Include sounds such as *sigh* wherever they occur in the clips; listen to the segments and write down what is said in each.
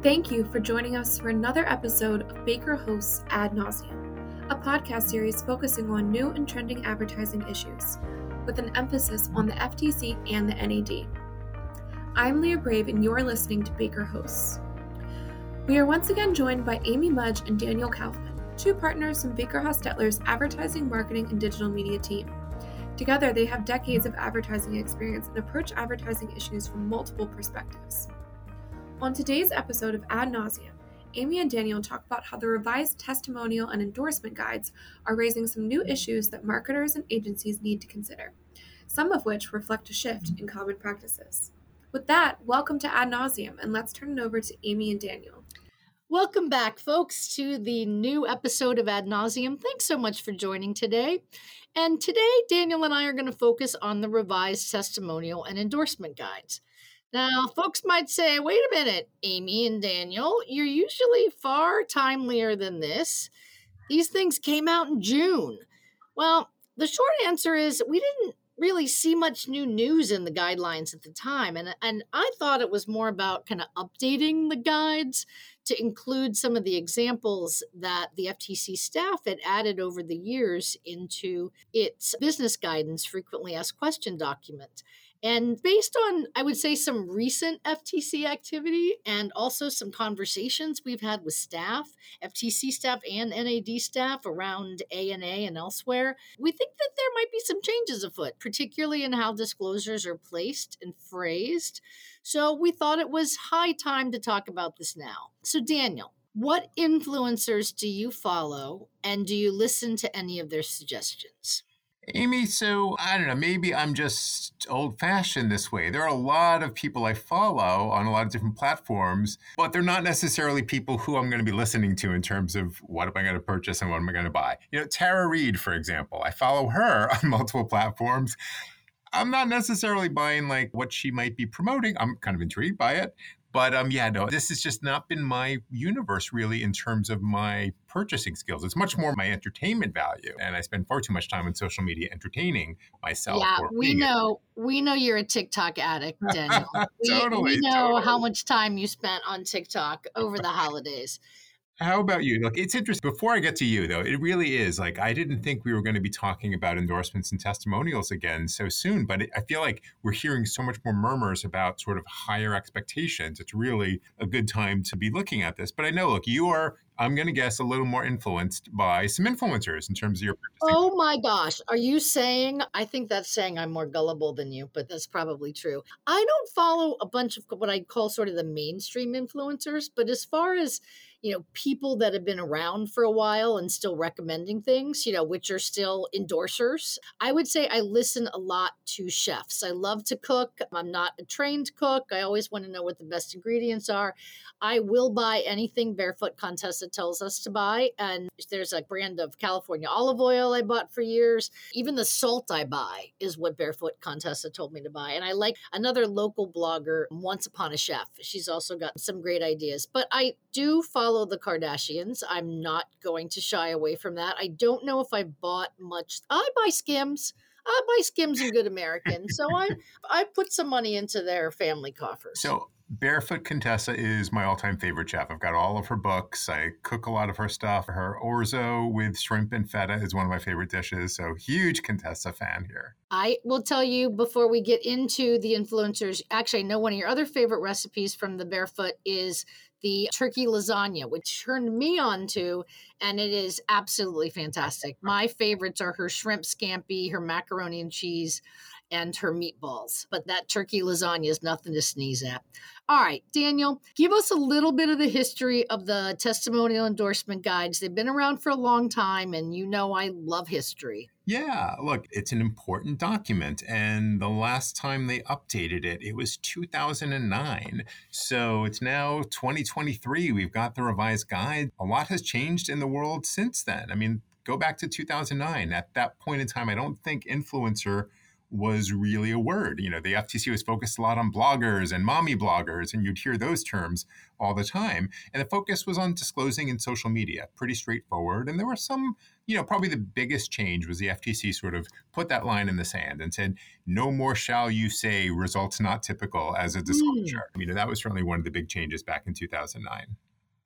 Thank you for joining us for another episode of Baker Hosts Ad Nauseam, a podcast series focusing on new and trending advertising issues, with an emphasis on the FTC and the NAD. I'm Leah Brave, and you're listening to Baker Hosts. We are once again joined by Amy Mudge and Daniel Kaufman, two partners from Baker Hostetler's advertising, marketing, and digital media team. Together, they have decades of advertising experience and approach advertising issues from multiple perspectives. On today's episode of Ad Nauseam, Amy and Daniel talk about how the revised testimonial and endorsement guides are raising some new issues that marketers and agencies need to consider, some of which reflect a shift in common practices. With that, welcome to Ad Nauseam, and let's turn it over to Amy and Daniel. Welcome back, folks, to the new episode of Ad Nauseam. Thanks so much for joining today. And today, Daniel and I are going to focus on the revised testimonial and endorsement guides. Now, folks might say, wait a minute, Amy and Daniel, you're usually far timelier than this. These things came out in June. Well, the short answer is we didn't really see much new news in the guidelines at the time. And, and I thought it was more about kind of updating the guides to include some of the examples that the FTC staff had added over the years into its business guidance frequently asked question document. And based on, I would say, some recent FTC activity and also some conversations we've had with staff, FTC staff and NAD staff around ANA and elsewhere, we think that there might be some changes afoot, particularly in how disclosures are placed and phrased. So we thought it was high time to talk about this now. So, Daniel, what influencers do you follow and do you listen to any of their suggestions? Amy, so I don't know, maybe I'm just old fashioned this way. There are a lot of people I follow on a lot of different platforms, but they're not necessarily people who I'm going to be listening to in terms of what am I going to purchase and what am I going to buy. You know, Tara Reid, for example, I follow her *laughs* on multiple platforms. I'm not necessarily buying like what she might be promoting. I'm kind of intrigued by it, but um, yeah, no, this has just not been my universe really in terms of my purchasing skills. It's much more my entertainment value, and I spend far too much time on social media entertaining myself. Yeah, we know it. we know you're a TikTok addict, Daniel. totally, *laughs* we, we know totally. how much time you spent on TikTok over the holidays. How about you? Look, it's interesting. Before I get to you, though, it really is like I didn't think we were going to be talking about endorsements and testimonials again so soon, but it, I feel like we're hearing so much more murmurs about sort of higher expectations. It's really a good time to be looking at this. But I know, look, you are I'm going to guess a little more influenced by some influencers in terms of your. Oh my gosh. Are you saying? I think that's saying I'm more gullible than you, but that's probably true. I don't follow a bunch of what I call sort of the mainstream influencers, but as far as you know people that have been around for a while and still recommending things you know which are still endorsers. I would say i listen a lot to chefs. I love to cook. I'm not a trained cook. I always want to know what the best ingredients are. I will buy anything barefoot contessa tells us to buy and there's a brand of california olive oil i bought for years. Even the salt i buy is what barefoot contessa told me to buy and i like another local blogger once upon a chef. She's also got some great ideas. But i do follow the Kardashians. I'm not going to shy away from that. I don't know if I bought much. I buy Skims. I buy Skims and Good American. So I I put some money into their family coffers. So Barefoot Contessa is my all-time favorite chef. I've got all of her books. I cook a lot of her stuff. Her orzo with shrimp and feta is one of my favorite dishes. So huge Contessa fan here. I will tell you before we get into the influencers. Actually, I know one of your other favorite recipes from the Barefoot is the turkey lasagna, which turned me on to, and it is absolutely fantastic. My favorites are her shrimp scampi, her macaroni and cheese, and her meatballs. But that turkey lasagna is nothing to sneeze at. All right, Daniel, give us a little bit of the history of the testimonial endorsement guides. They've been around for a long time, and you know I love history. Yeah, look, it's an important document. And the last time they updated it, it was 2009. So it's now 2023. We've got the revised guide. A lot has changed in the world since then. I mean, go back to 2009. At that point in time, I don't think influencer was really a word. You know, the FTC was focused a lot on bloggers and mommy bloggers, and you'd hear those terms all the time. And the focus was on disclosing in social media, pretty straightforward. And there were some, you know, probably the biggest change was the FTC sort of put that line in the sand and said, no more shall you say results not typical as a disclosure. Mm. You know, that was certainly one of the big changes back in 2009.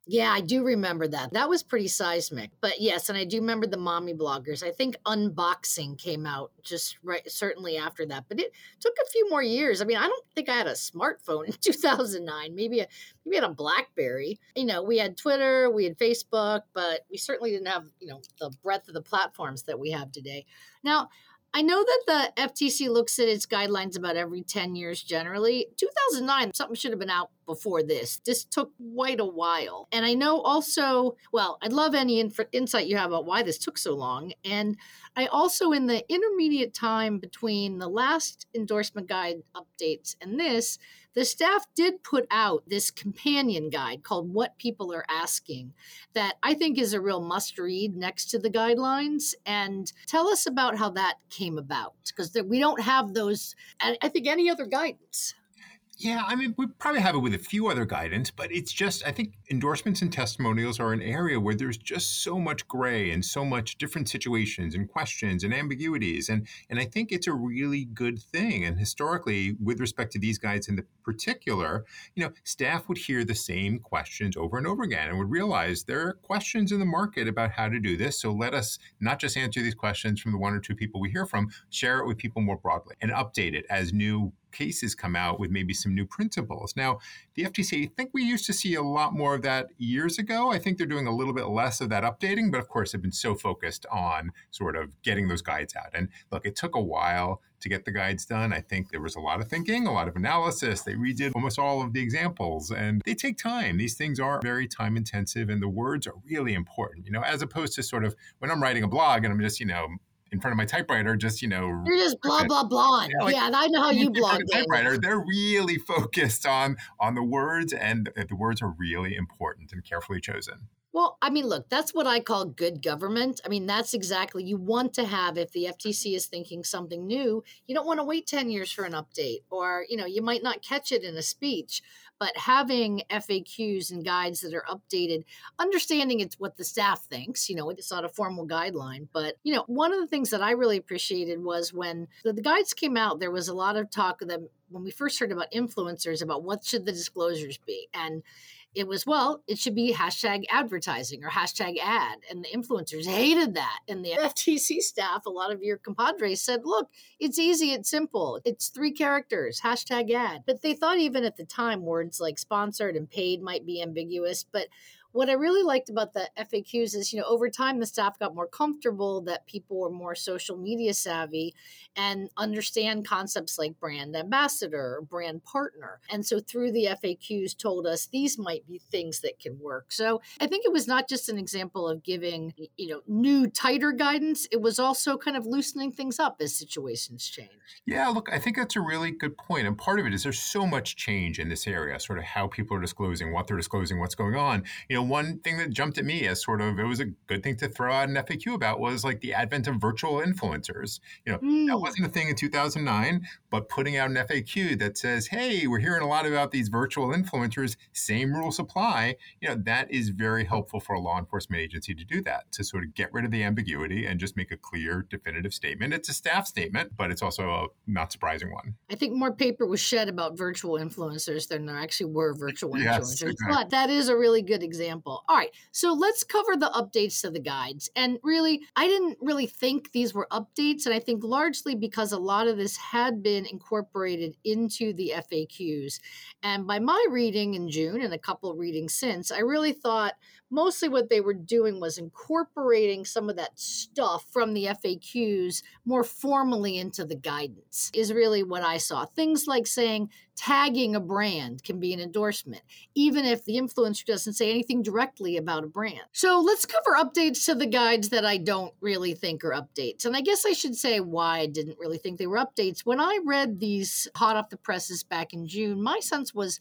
Yeah, I do remember that. That was pretty seismic. But yes, and I do remember the mommy bloggers. I think unboxing came out just right certainly after that. But it took a few more years. I mean, I don't think I had a smartphone *laughs* in 2009. Maybe a maybe had a BlackBerry. You know, we had Twitter, we had Facebook, but we certainly didn't have, you know, the breadth of the platforms that we have today. Now, I know that the FTC looks at its guidelines about every 10 years generally. 2009, something should have been out before this. This took quite a while. And I know also, well, I'd love any inf- insight you have about why this took so long. And I also, in the intermediate time between the last endorsement guide updates and this, the staff did put out this companion guide called What People Are Asking that I think is a real must read next to the guidelines. And tell us about how that came about because we don't have those, I think, any other guidance. Yeah, I mean, we probably have it with a few other guidance, but it's just, I think endorsements and testimonials are an area where there's just so much gray and so much different situations and questions and ambiguities. And, and I think it's a really good thing. And historically, with respect to these guides in the particular, you know, staff would hear the same questions over and over again and would realize there are questions in the market about how to do this. So let us not just answer these questions from the one or two people we hear from, share it with people more broadly and update it as new cases come out with maybe some new principles. Now, the FTC, I think we used to see a lot more of that years ago. I think they're doing a little bit less of that updating, but of course, they've been so focused on sort of getting those guides out. And look, it took a while to get the guides done. I think there was a lot of thinking, a lot of analysis. They redid almost all of the examples and they take time. These things are very time intensive and the words are really important, you know, as opposed to sort of when I'm writing a blog and I'm just, you know, in front of my typewriter, just you know, you're just blah blah blah. Yeah, like, yeah I know how you blog. Typewriter, they're really focused on on the words, and the words are really important and carefully chosen. Well, I mean, look, that's what I call good government. I mean, that's exactly you want to have if the FTC is thinking something new, you don't want to wait 10 years for an update or, you know, you might not catch it in a speech, but having FAQs and guides that are updated, understanding it's what the staff thinks, you know, it's not a formal guideline, but, you know, one of the things that I really appreciated was when the, the guides came out, there was a lot of talk of them when we first heard about influencers about what should the disclosures be. And it was well it should be hashtag advertising or hashtag ad and the influencers hated that and the *laughs* ftc staff a lot of your compadres said look it's easy it's simple it's three characters hashtag ad. But they thought even at the time words like sponsored and paid might be ambiguous but what I really liked about the FAQs is, you know, over time the staff got more comfortable that people were more social media savvy and understand concepts like brand ambassador or brand partner. And so through the FAQs told us these might be things that can work. So I think it was not just an example of giving, you know, new tighter guidance, it was also kind of loosening things up as situations change. Yeah, look, I think that's a really good point. And part of it is there's so much change in this area, sort of how people are disclosing, what they're disclosing, what's going on. You know, know, one thing that jumped at me as sort of it was a good thing to throw out an FAQ about was like the advent of virtual influencers. You know, mm. that wasn't a thing in 2009, but putting out an FAQ that says, "Hey, we're hearing a lot about these virtual influencers. Same rules apply." You know, that is very helpful for a law enforcement agency to do that to sort of get rid of the ambiguity and just make a clear, definitive statement. It's a staff statement, but it's also a not surprising one. I think more paper was shed about virtual influencers than there actually were virtual yes, influencers, exactly. but that is a really good example example. All right, so let's cover the updates to the guides. And really, I didn't really think these were updates, and I think largely because a lot of this had been incorporated into the FAQs. And by my reading in June and a couple readings since, I really thought mostly what they were doing was incorporating some of that stuff from the FAQs more formally into the guidance, is really what I saw. Things like saying tagging a brand can be an endorsement, even if the influencer doesn't say anything directly about a brand. So let's cover updates to the guides that I don't really think are updates. And I guess I should say why I didn't really think they were updates. When I read these hot off the presses back in June, my sense was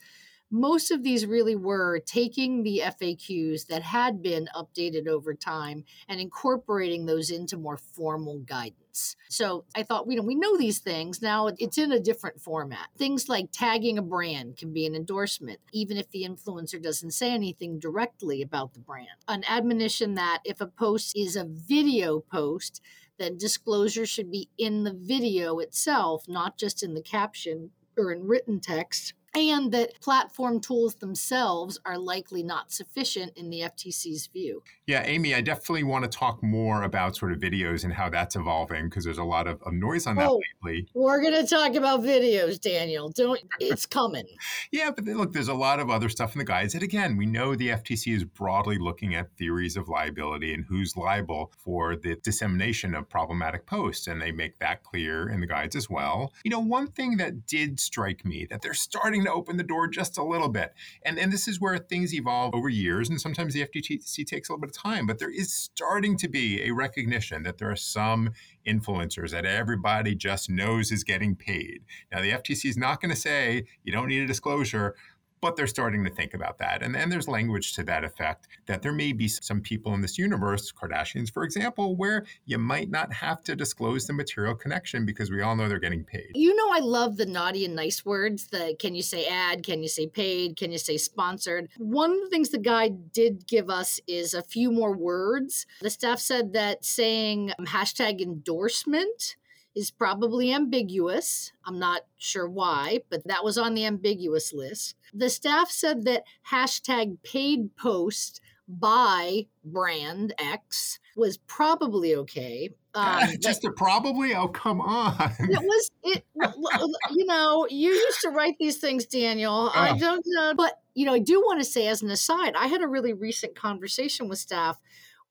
most of these really were taking the FAQs that had been updated over time and incorporating those into more formal guidance. So I thought, you know, we know these things. Now it's in a different format. Things like tagging a brand can be an endorsement, even if the influencer doesn't say anything directly about the brand. An admonition that if a post is a video post, then disclosure should be in the video itself, not just in the caption or in written text and that platform tools themselves are likely not sufficient in the FTC's view. Yeah, Amy, I definitely want to talk more about sort of videos and how that's evolving because there's a lot of, of noise on that oh, lately. We're going to talk about videos, Daniel. Don't it's coming. *laughs* yeah, but look, there's a lot of other stuff in the guides. And again, we know the FTC is broadly looking at theories of liability and who's liable for the dissemination of problematic posts, and they make that clear in the guides as well. You know, one thing that did strike me that they're starting starting to open the door just a little bit. And, and this is where things evolve over years. And sometimes the FTC takes a little bit of time, but there is starting to be a recognition that there are some influencers that everybody just knows is getting paid. Now, the FTC is not going to say you don't need a disclosure, but they're starting to think about that. And, and there's language to that effect that there may be some people in this universe, Kardashians, for example, where you might not have to disclose the material connection because we all know they're getting paid. You know, I love the naughty and nice words. The can you say ad? Can you say paid? Can you say sponsored? One of the things the guide did give us is a few more words. The staff said that saying um, hashtag endorsement is probably ambiguous. I'm not sure why, but that was on the ambiguous list. The staff said that hashtag paid post by brand X was probably okay. Um, *laughs* Just a probably? Oh, come on. It was, it, *laughs* you know, you used to write these things, Daniel. Oh. I don't know. But, you know, I do want to say, as an aside, I had a really recent conversation with staff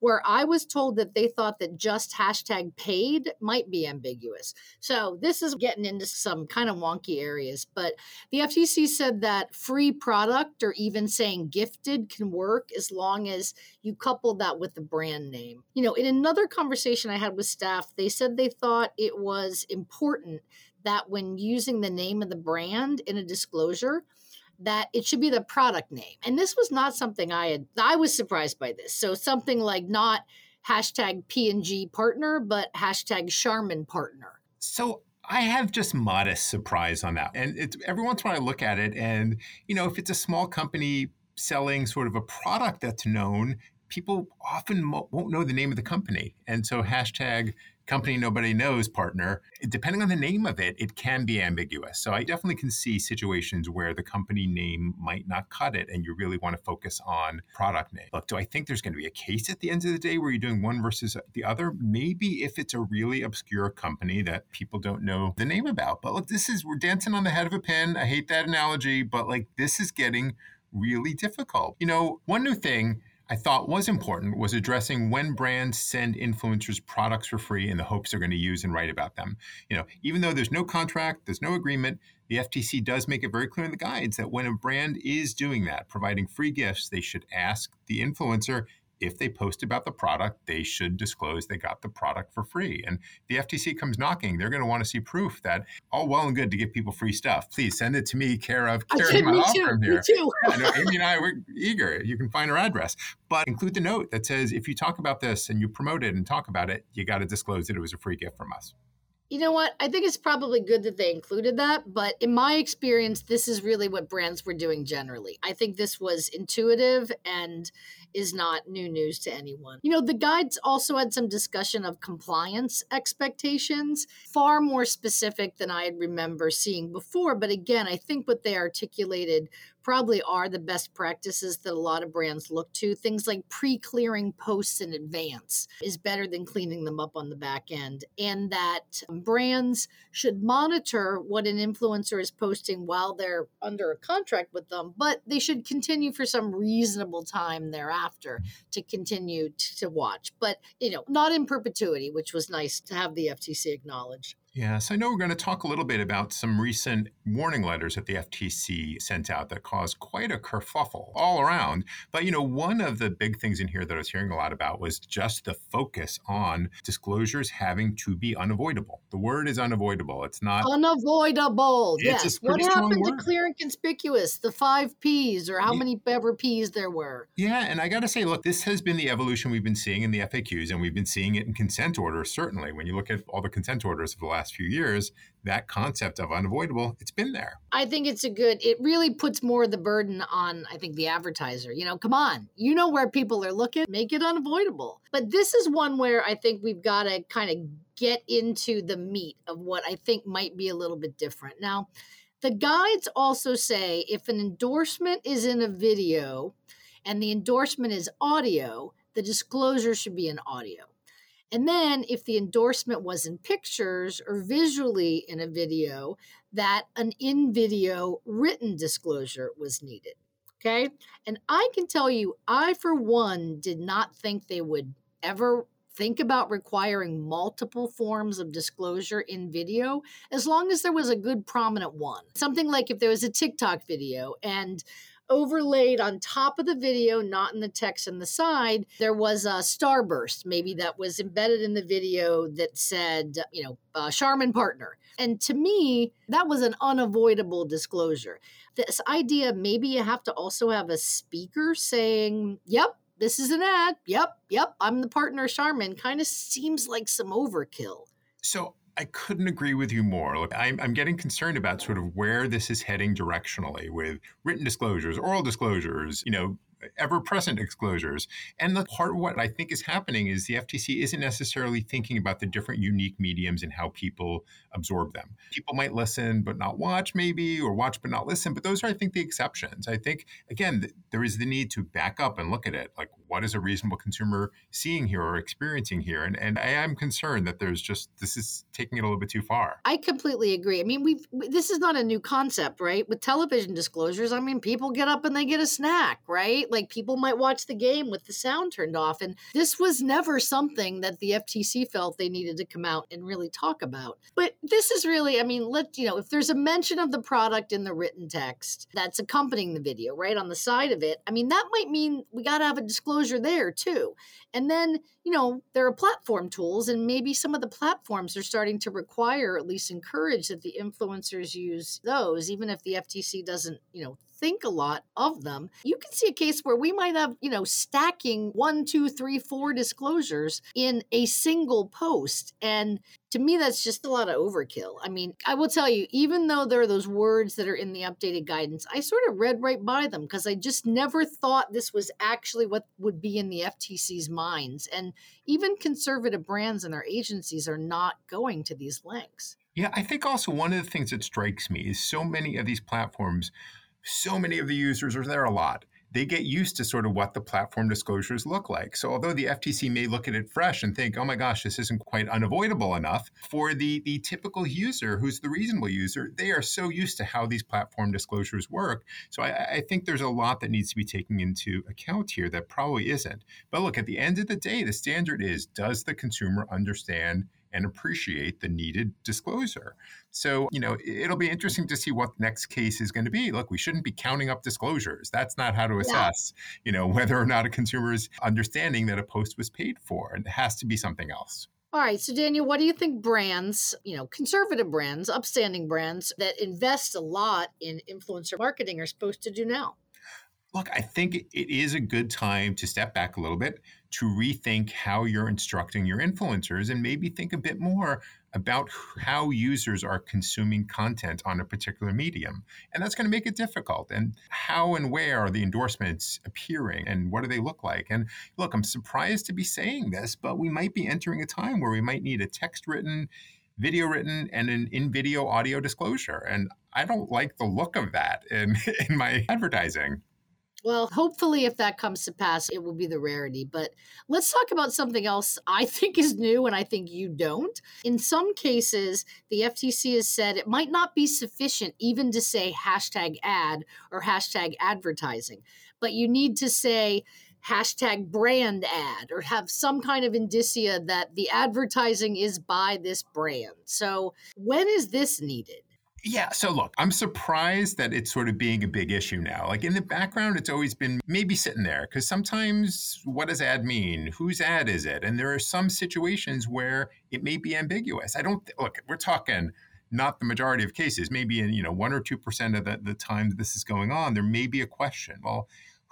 where I was told that they thought that just hashtag paid might be ambiguous. So this is getting into some kind of wonky areas. But the FTC said that free product or even saying gifted can work as long as you couple that with the brand name. You know, in another conversation I had with staff, they said they thought it was important that when using the name of the brand in a disclosure, that it should be the product name. And this was not something I had, I was surprised by this. So something like not hashtag P&G partner, but hashtag Charmin partner. So I have just modest surprise on that. And it's every once in a while I look at it and, you know, if it's a small company selling sort of a product that's known, people often won't know the name of the company. And so hashtag company nobody knows partner, depending on the name of it, it can be ambiguous. So I definitely can see situations where the company name might not cut it and you really want to focus on product name. Look, do I think there's going to be a case at the end of the day where you're doing one versus the other? Maybe if it's a really obscure company that people don't know the name about. But look, this is, we're dancing on the head of a pin. I hate that analogy, but like this is getting really difficult. You know, one new thing I thought was important was addressing when brands send influencers products for free in the hopes they're going to use and write about them. You know, even though there's no contract, there's no agreement, the FTC does make it very clear in the guides that when a brand is doing that, providing free gifts, they should ask the influencer if they post about the product, they should disclose they got the product for free. And the FTC comes knocking, they're going to want to see proof that all well and good to give people free stuff. Please send it to me, care of Karen, my law firm here. yeah, no, Amy and I were eager. You can find our address, but include the note that says if you talk about this and you promote it and talk about it, you got to disclose that it was a free gift from us. You know what? I think it's probably good that they included that, but in my experience, this is really what brands were doing generally. I think this was intuitive and is not new news to anyone. You know, the guides also had some discussion of compliance expectations, far more specific than I remember seeing before. But again, I think what they articulated probably are the best practices that a lot of brands look to. Things like pre clearing posts in advance is better than cleaning them up on the back end. And that brands should monitor what an influencer is posting while they're under a contract with them, but they should continue for some reasonable time thereafter to continue to watch. But, you know, not in perpetuity, which was nice to have the FTC acknowledge. Yes, I know we're going to talk a little bit about some recent warning letters that the FTC sent out that caused quite a kerfuffle all around. But, you know, one of the big things in here that I was hearing a lot about was just the focus on disclosures having to be unavoidable. The word is unavoidable. It's not unavoidable. It's yes. What happened to clear and conspicuous? The five P's or how Yeah. many ever P's there were. Yeah, and I got to say, look, this has been the evolution we've been seeing in the FAQs, and we've been seeing it in consent orders, certainly. When you look at all the consent orders of the last few years, that concept of unavoidable, it's been there. I think it's a good, it really puts more of the burden on, I think, the advertiser. You know, come on, you know where people are looking, make it unavoidable. But this is one where I think we've got to kind of get into the meat of what I think might be a little bit different. Now, the guides also say if an endorsement is in a video and the endorsement is audio, the disclosure should be in audio. And then if the endorsement was in pictures or visually in a video, that an in video written disclosure was needed. Okay. And I can tell you, I, for one, did not think they would ever think about requiring multiple forms of disclosure in video as long as there was a good prominent one. Something like if there was a TikTok video and overlaid on top of the video, not in the text on the side, there was a starburst, maybe that was embedded in the video that said, you know, uh, Charmin partner. And to me, that was an unavoidable disclosure. This idea, maybe you have to also have a speaker saying, yep, this is an ad. Yep, yep, I'm the partner Charmin, kind of seems like some overkill. So I couldn't agree with you more. Look, I'm, I'm getting concerned about sort of where this is heading directionally with written disclosures, oral disclosures, you know, ever present disclosures. And the part of what I think is happening is the FTC isn't necessarily thinking about the different unique mediums and how people absorb them. People might listen but not watch, maybe, or watch but not listen. But those are, I think, the exceptions. I think, again, th- there is the need to back up and look at it. Like, what is a reasonable consumer seeing here or experiencing here? And, and I am concerned that there's just, this is taking it a little bit too far. I completely agree. I mean, we've this is not a new concept, right? With television disclosures, I mean, people get up and they get a snack, right? Like people might watch the game with the sound turned off, and this was never something that the FTC felt they needed to come out and really talk about. But this is really, I mean, let you know, if there's a mention of the product in the written text that's accompanying the video, right on the side of it, I mean, that might mean we got to have a disclosure there too. And then, you know, there are platform tools, and maybe some of the platforms are starting to require, at least encourage, that the influencers use those, even if the FTC doesn't, you know, think a lot of them. You can see a case where we might have, you know, stacking one, two, three, four disclosures in a single post. And to me, that's just a lot of overkill. I mean, I will tell you, even though there are those words that are in the updated guidance, I sort of read right by them because I just never thought this was actually what would be in the FTC's minds. And even conservative brands and their agencies are not going to these lengths. Yeah, I think also one of the things that strikes me is so many of these platforms, so many of the users are there a lot. They get used to sort of what the platform disclosures look like. So although the FTC may look at it fresh and think, oh my gosh, this isn't quite unavoidable enough, for the, the typical user who's the reasonable user, they are so used to how these platform disclosures work. So I, I think there's a lot that needs to be taken into account here that probably isn't. But look, at the end of the day, the standard is does the consumer understand and appreciate the needed disclosure. So, you know, it'll be interesting to see what the next case is going to be. Look, we shouldn't be counting up disclosures. That's not how to assess, you know, *laughs* whether or not a consumer is understanding that a post was paid for. And it has to be something else. All right, so Daniel, what do you think brands, you know, conservative brands, upstanding brands that invest a lot in influencer marketing are supposed to do now? Look, I think it is a good time to step back a little bit to rethink how you're instructing your influencers and maybe think a bit more about how users are consuming content on a particular medium. And that's going to make it difficult. And how and where are the endorsements appearing and what do they look like? And look, I'm surprised to be saying this, but we might be entering a time where we might need a text written, video written, and an in video audio disclosure. And I don't like the look of that in, *laughs* in my advertising. Well, hopefully, if that comes to pass, it will be the rarity. But let's talk about something else *laughs* I think is new and I think you don't. In some cases, the FTC has said it might not be sufficient even to say hashtag ad or hashtag advertising, but you need to say, hashtag brand ad or have some kind of indicia that the advertising is by this brand. So, when is this needed? Yeah. So look, I'm surprised that it's sort of being a big issue now. Like in the background, it's always been maybe sitting there because sometimes what does ad mean? Whose ad is it? And there are some situations where it may be ambiguous. I don't look, we're talking not the majority of cases, maybe in, you know, one or 2% of the, the time this is going on, there may be a question. Well,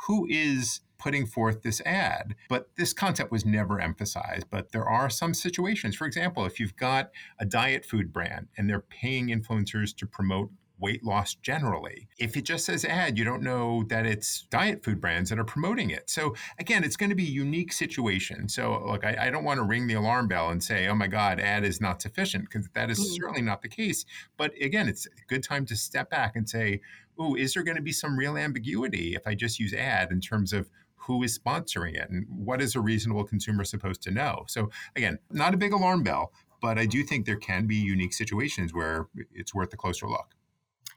who is putting forth this ad. But this concept was never emphasized. But there are some situations. For example, if you've got a diet food brand and they're paying influencers to promote weight loss generally. If it just says ad, you don't know that it's diet food brands that are promoting it. So again, it's going to be a unique situation. So look, I, I don't want to ring the alarm bell and say, oh my God, ad is not sufficient, because that is mm-hmm. certainly not the case. But again, it's a good time to step back and say, oh, is there going to be some real ambiguity if I just use ad in terms of who is sponsoring it and what is a reasonable consumer supposed to know. So again, not a big alarm bell, but I do think there can be unique situations where it's worth a closer look.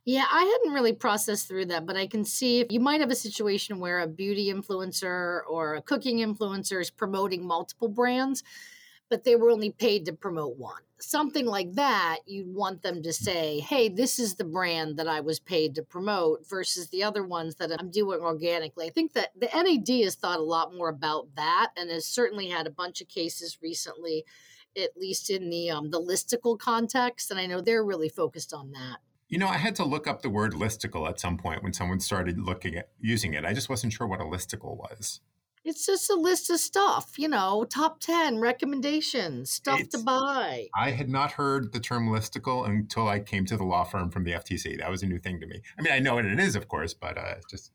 Yeah, I hadn't really processed through that, but I can see you might have a situation where a beauty influencer or a cooking influencer is promoting multiple brands but they were only paid to promote one. Something like that, you'd want them to say, hey, this is the brand that I was paid to promote versus the other ones that I'm doing organically. I think that the NAD has thought a lot more about that and has certainly had a bunch of cases recently, at least in the um, the listicle context. And I know they're really focused on that. You know, I had to look up the word listicle at some point when someone started looking at using it. I just wasn't sure what a listicle was. It's just a list of stuff, you know, top 10 recommendations, stuff it's, to buy. I had not heard the term listicle until I came to the law firm from the FTC. That was a new thing to me. I mean, I know what it is, of course, but uh, just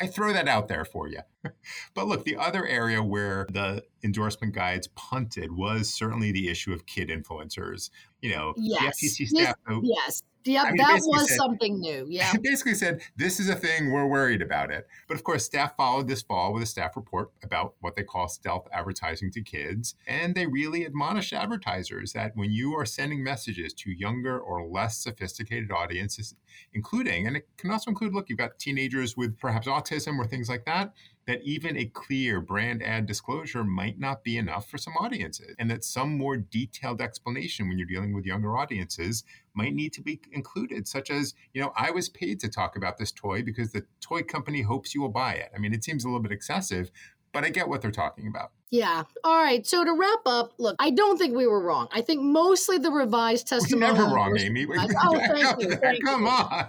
I throw that out there for you. *laughs* but look, the other area where the endorsement guides punted was certainly the issue of kid influencers. You know, yes. the FTC staff. Yes. Yeah, I mean, that was said, something new. *laughs* Yeah. She basically said, this is a thing, we're worried about it. But of course, staff followed this fall with a staff report about what they call stealth advertising to kids. And they really admonished advertisers that when you are sending messages to younger or less sophisticated audiences, including, and it can also include, look, you've got teenagers with perhaps autism or things like that, that even a clear brand ad disclosure might not be enough for some audiences, and that some more detailed explanation when you're dealing with younger audiences might need to be included, such as, you know, I was paid to talk about this toy because the toy company hopes you will buy it. I mean, it seems a little bit excessive, but I get what they're talking about. Yeah. All right. So to wrap up, look, I don't think we were wrong. I think mostly the revised testimony. We're never wrong, Amy. *laughs* oh, thank you. *laughs* Thank Come you. on.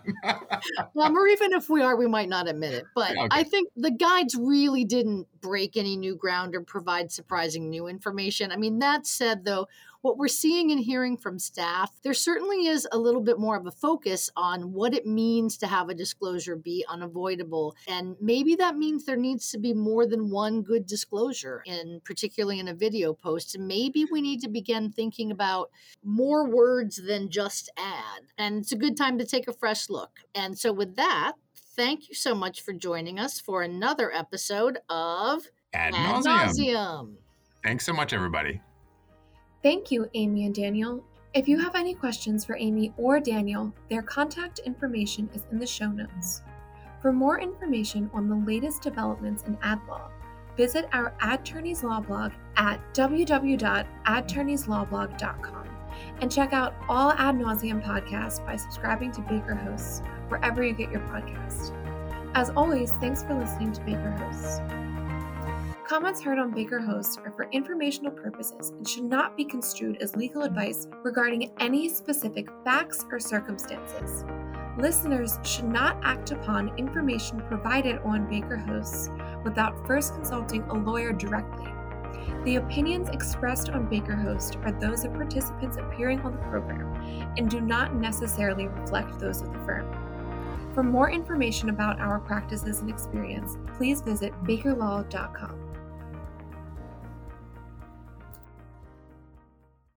well, *laughs* um, or even if we are, we might not admit it. But okay. I think the guides really didn't break any new ground or provide surprising new information. I mean, that said, though, what we're seeing and hearing from staff, there certainly is a little bit more of a focus on what it means to have a disclosure be unavoidable. And maybe that means there needs to be more than one good disclosure, and particularly in a video post. And maybe we need to begin thinking about more words than just ad. And it's a good time to take a fresh look. And so, with that, thank you so much for joining us for another episode of Ad Nauseam. Thanks so much, everybody. Thank you, Amy and Daniel. If you have any questions for Amy or Daniel, their contact information is in the show notes. For more information on the latest developments in ad law, visit our Adtorneys Law blog at www.adtorneyslawblog.com and check out all Ad Nauseam podcasts by subscribing to Baker Hosts wherever you get your podcast. As always, thanks for listening to Baker Hosts. Comments heard on Baker Host are for informational purposes and should not be construed as legal advice regarding any specific facts or circumstances. Listeners should not act upon information provided on Baker Hosts without first consulting a lawyer directly. The opinions expressed on Baker Host are those of participants appearing on the program and do not necessarily reflect those of the firm. For more information about our practices and experience, please visit bakerlaw.com.